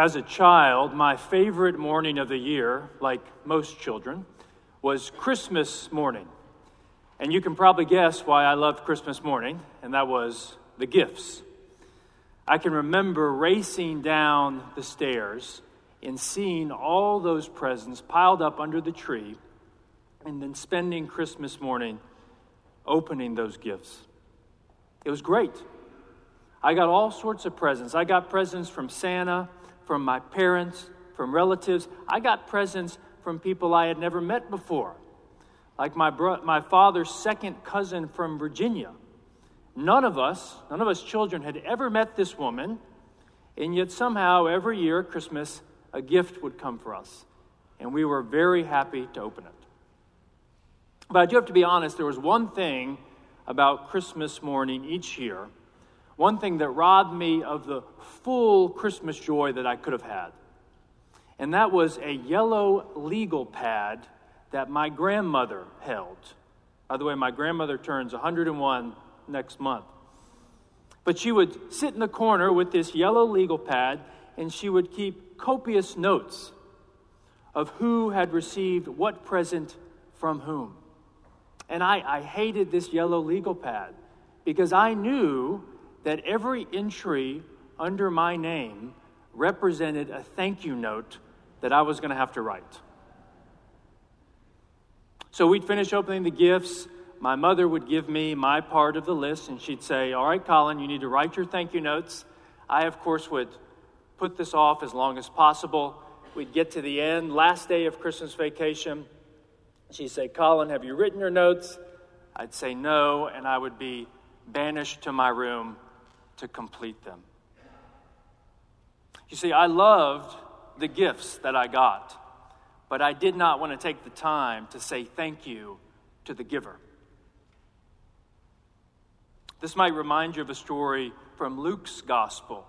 As a child, my favorite morning of the year, like most children, was Christmas morning. And you can probably guess why I loved Christmas morning, and that was the gifts. I can remember racing down the stairs and seeing all those presents piled up under the tree, and then spending Christmas morning opening those gifts. It was great. I got all sorts of presents. I got presents from Santa, from my parents, from relatives. I got presents from people I had never met before, like my, bro- my father's second cousin from Virginia None of us, none of us children, had ever met this woman, and yet somehow every year at Christmas, a gift would come for us. And we were very happy to open it. But I do have to be honest, there was one thing about Christmas morning each year, one thing that robbed me of the full Christmas joy that I could have had. And that was a yellow legal pad that my grandmother held. By the way, my grandmother turns 101 next month. But she would sit in the corner with this yellow legal pad and she would keep copious notes of who had received what present from whom. And I, I hated this yellow legal pad because I knew that every entry under my name represented a thank you note that I was going to have to write. So we'd finish opening the gifts my mother would give me my part of the list and she'd say, All right, Colin, you need to write your thank you notes. I, of course, would put this off as long as possible. We'd get to the end, last day of Christmas vacation. She'd say, Colin, have you written your notes? I'd say no, and I would be banished to my room to complete them. You see, I loved the gifts that I got, but I did not want to take the time to say thank you to the giver. This might remind you of a story from Luke's gospel,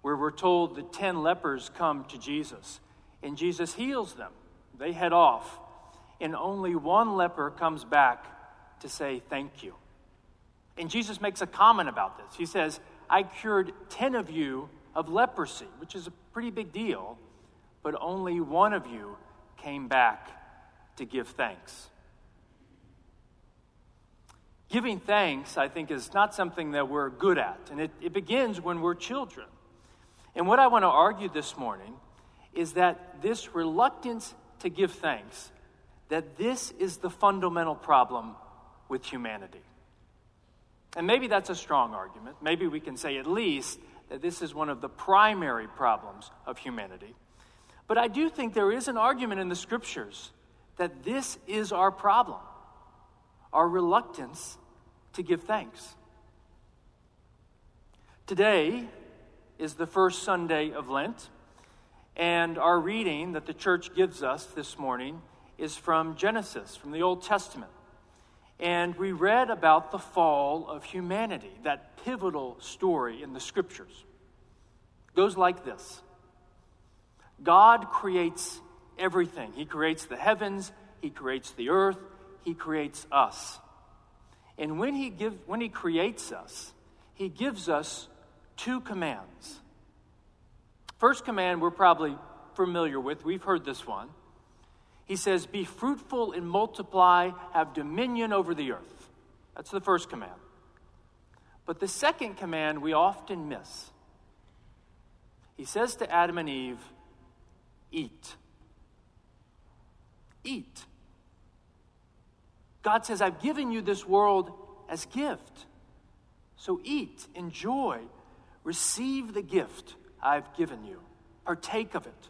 where we're told that 10 lepers come to Jesus, and Jesus heals them. They head off, and only one leper comes back to say thank you. And Jesus makes a comment about this. He says, I cured 10 of you of leprosy, which is a pretty big deal, but only one of you came back to give thanks. Giving thanks, I think, is not something that we're good at, and it, it begins when we're children. And what I want to argue this morning is that this reluctance to give thanks, that this is the fundamental problem with humanity. And maybe that's a strong argument. Maybe we can say at least that this is one of the primary problems of humanity. But I do think there is an argument in the scriptures that this is our problem our reluctance to give thanks. Today is the first Sunday of Lent, and our reading that the church gives us this morning is from Genesis, from the Old Testament. And we read about the fall of humanity, that pivotal story in the scriptures. It goes like this God creates everything. He creates the heavens, He creates the earth, He creates us. And when he, give, when he creates us, he gives us two commands. First command we're probably familiar with, we've heard this one. He says, Be fruitful and multiply, have dominion over the earth. That's the first command. But the second command we often miss. He says to Adam and Eve, Eat. Eat. God says, I've given you this world as gift. So eat, enjoy, receive the gift I've given you, partake of it.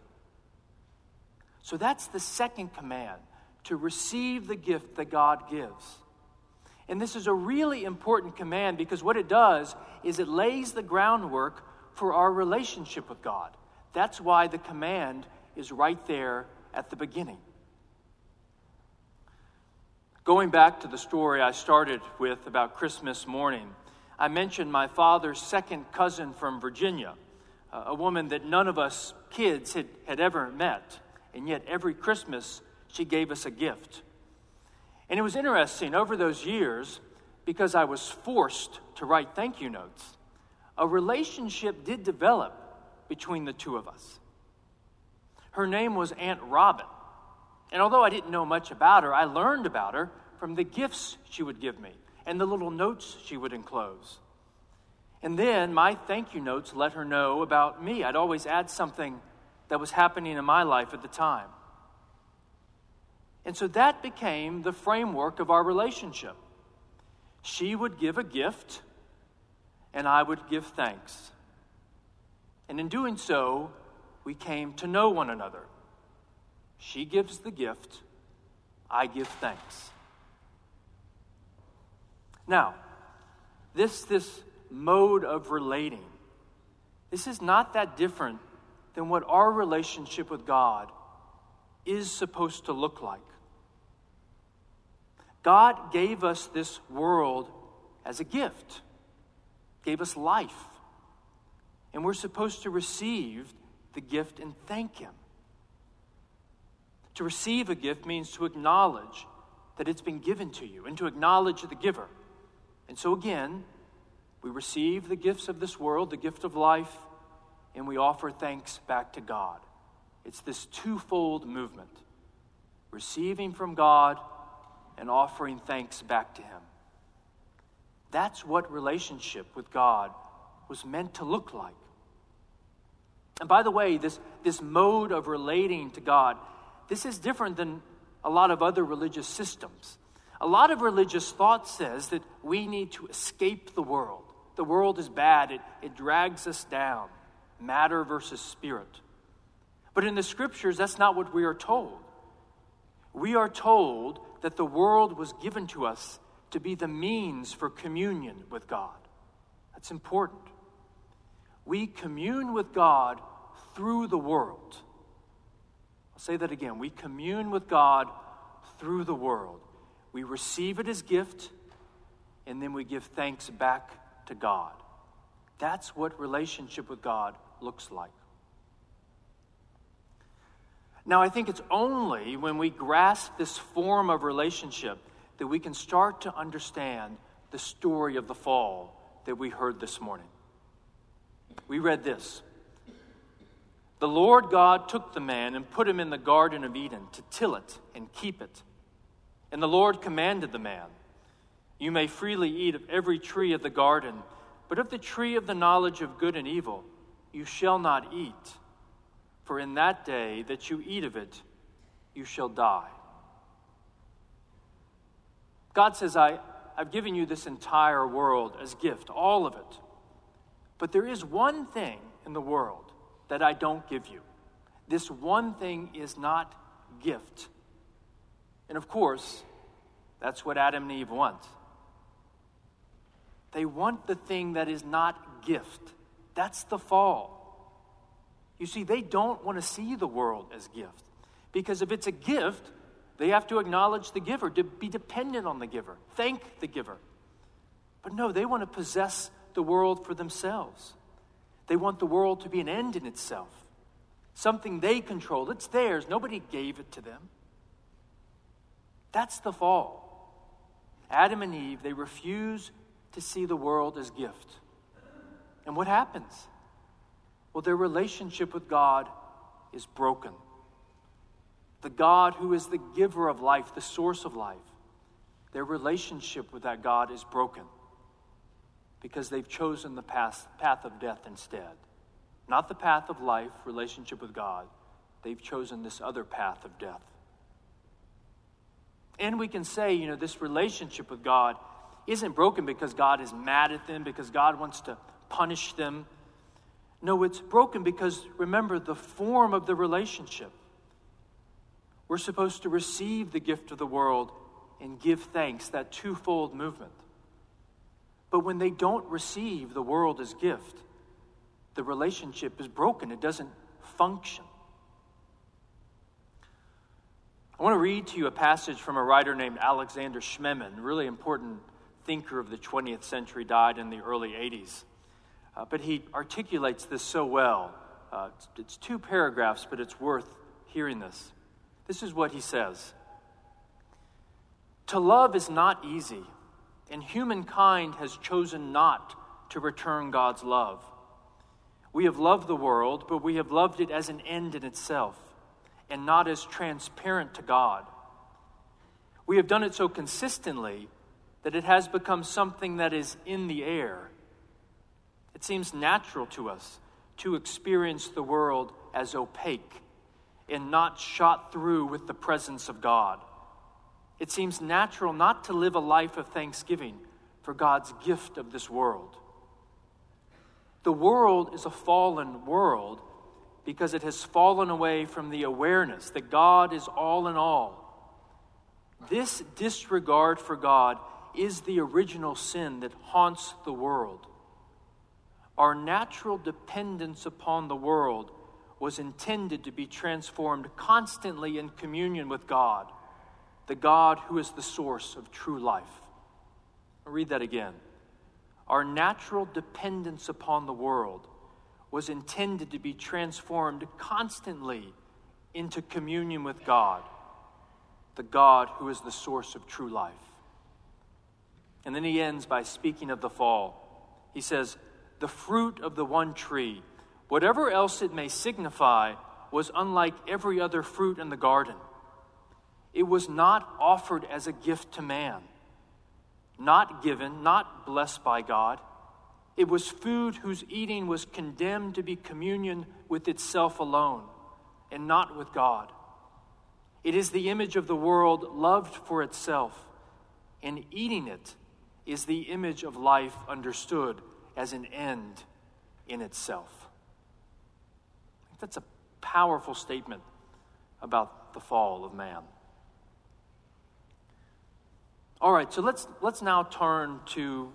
So that's the second command to receive the gift that God gives. And this is a really important command because what it does is it lays the groundwork for our relationship with God. That's why the command is right there at the beginning. Going back to the story I started with about Christmas morning, I mentioned my father's second cousin from Virginia, a woman that none of us kids had, had ever met, and yet every Christmas she gave us a gift. And it was interesting over those years, because I was forced to write thank you notes, a relationship did develop between the two of us. Her name was Aunt Robin. And although I didn't know much about her, I learned about her from the gifts she would give me and the little notes she would enclose. And then my thank you notes let her know about me. I'd always add something that was happening in my life at the time. And so that became the framework of our relationship. She would give a gift, and I would give thanks. And in doing so, we came to know one another. She gives the gift, I give thanks. Now, this, this mode of relating, this is not that different than what our relationship with God is supposed to look like. God gave us this world as a gift, gave us life. And we're supposed to receive the gift and thank Him. To receive a gift means to acknowledge that it's been given to you and to acknowledge the giver. And so, again, we receive the gifts of this world, the gift of life, and we offer thanks back to God. It's this twofold movement receiving from God and offering thanks back to Him. That's what relationship with God was meant to look like. And by the way, this, this mode of relating to God, this is different than a lot of other religious systems. A lot of religious thought says that we need to escape the world. The world is bad, it, it drags us down matter versus spirit. But in the scriptures, that's not what we are told. We are told that the world was given to us to be the means for communion with God. That's important. We commune with God through the world. I'll say that again. We commune with God through the world. We receive it as gift, and then we give thanks back to God. That's what relationship with God looks like. Now, I think it's only when we grasp this form of relationship that we can start to understand the story of the fall that we heard this morning. We read this The Lord God took the man and put him in the Garden of Eden to till it and keep it. And the Lord commanded the man, You may freely eat of every tree of the garden, but of the tree of the knowledge of good and evil you shall not eat, for in that day that you eat of it, you shall die. God says, I, I've given you this entire world as gift, all of it. But there is one thing in the world that I don't give you. This one thing is not gift. And of course, that's what Adam and Eve want. They want the thing that is not gift. That's the fall. You see, they don't want to see the world as gift. Because if it's a gift, they have to acknowledge the giver, to be dependent on the giver, thank the giver. But no, they want to possess the world for themselves. They want the world to be an end in itself, something they control. It's theirs, nobody gave it to them. That's the fall. Adam and Eve, they refuse to see the world as gift. And what happens? Well, their relationship with God is broken. The God who is the giver of life, the source of life, their relationship with that God is broken because they've chosen the path, path of death instead. Not the path of life, relationship with God. They've chosen this other path of death. And we can say, you know, this relationship with God isn't broken because God is mad at them, because God wants to punish them. No, it's broken because remember the form of the relationship. We're supposed to receive the gift of the world and give thanks, that twofold movement. But when they don't receive the world as gift, the relationship is broken. It doesn't function. I want to read to you a passage from a writer named Alexander Schmemann, really important thinker of the 20th century, died in the early 80s. Uh, but he articulates this so well. Uh, it's, it's two paragraphs, but it's worth hearing this. This is what he says To love is not easy, and humankind has chosen not to return God's love. We have loved the world, but we have loved it as an end in itself. and not as transparent to God. We have done it so consistently that it has become something that is in the air. It seems natural to us to experience the world as opaque and not shot through with the presence of God. It seems natural not to live a life of thanksgiving for God's gift of this world. The world is a fallen world because it has fallen away from the awareness that God is all in all. This disregard for God is the original sin that haunts the world. Our natural dependence upon the world was intended to be transformed constantly in communion with God, the God who is the source of true life. I'll read that again. Our natural dependence upon the world was intended to be transformed constantly into communion with God, the God who is the source of true life. And then he ends by speaking of the fall. He says, The fruit of the one tree, whatever else it may signify, was unlike every other fruit in the garden. It was not offered as a gift to man, not given, not blessed by God. It was food whose eating was condemned to be communion with itself alone and not with God. It is the image of the world loved for itself, and eating it is the image of life understood as an end in itself. that's a powerful statement about the fall of man. All right, so let's, let's now turn to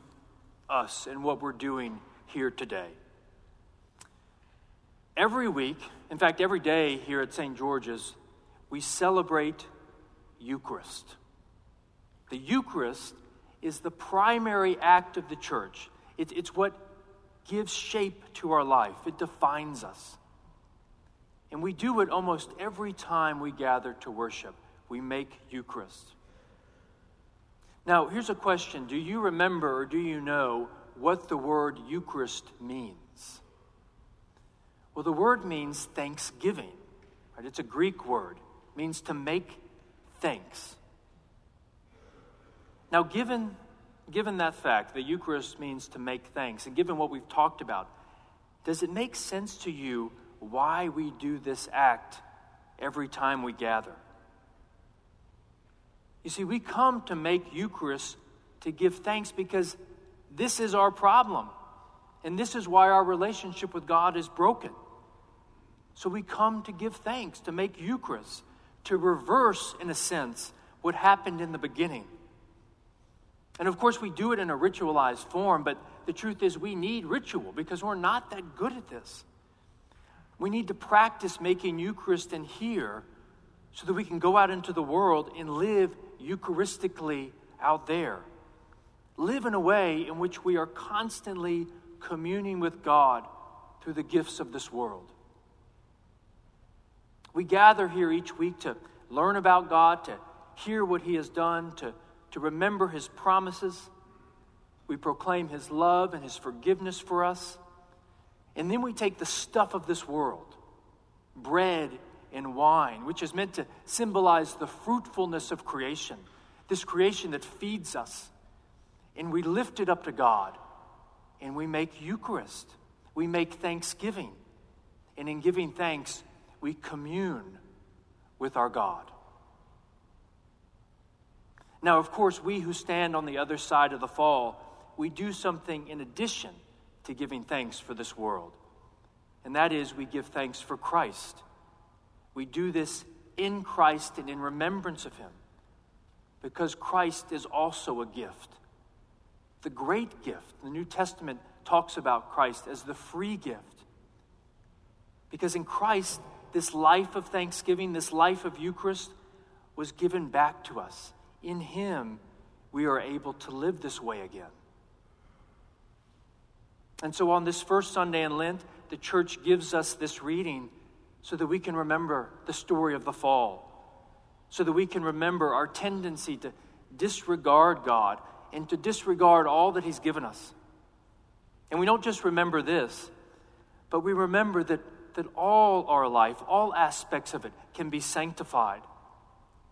us and what we're doing here today. Every week, in fact, every day here at St. George's, we celebrate Eucharist. The Eucharist is the primary act of the church. It, it's what gives shape to our life, it defines us. And we do it almost every time we gather to worship. We make Eucharist. Now, here's a question Do you remember or do you know what the word Eucharist means? Well, the word means thanksgiving. Right? It's a Greek word. It means to make thanks. Now, given, given that fact, the Eucharist means to make thanks, and given what we've talked about, does it make sense to you why we do this act every time we gather? You see, we come to make Eucharist to give thanks because this is our problem. And this is why our relationship with God is broken. So we come to give thanks, to make Eucharist, to reverse, in a sense, what happened in the beginning. And of course, we do it in a ritualized form, but the truth is, we need ritual because we're not that good at this. We need to practice making Eucharist in here so that we can go out into the world and live Eucharistically out there. Live in a way in which we are constantly communing with God through the gifts of this world. We gather here each week to learn about God, to hear what He has done, to to remember his promises. We proclaim his love and his forgiveness for us. And then we take the stuff of this world, bread and wine, which is meant to symbolize the fruitfulness of creation, this creation that feeds us. And we lift it up to God and we make Eucharist. We make thanksgiving. And in giving thanks, we commune with our God. Now, of course, we who stand on the other side of the fall, we do something in addition to giving thanks for this world. And that is, we give thanks for Christ. We do this in Christ and in remembrance of Him because Christ is also a gift. The great gift. The New Testament talks about Christ as the free gift. Because in Christ, this life of thanksgiving, this life of Eucharist, was given back to us in Him, we are able to live this way again. And so on this first Sunday in Lent, the church gives us this reading so that we can remember the story of the fall, so that we can remember our tendency to disregard God and to disregard all that He's given us. And we don't just remember this, but we remember that that all our life, all aspects of it, can be sanctified.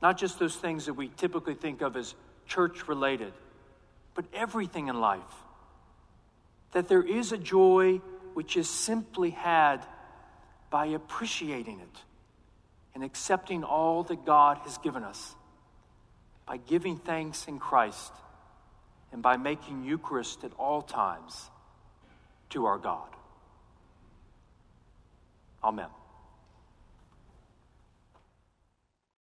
Not just those things that we typically think of as church related, but everything in life. That there is a joy which is simply had by appreciating it and accepting all that God has given us, by giving thanks in Christ, and by making Eucharist at all times to our God. Amen.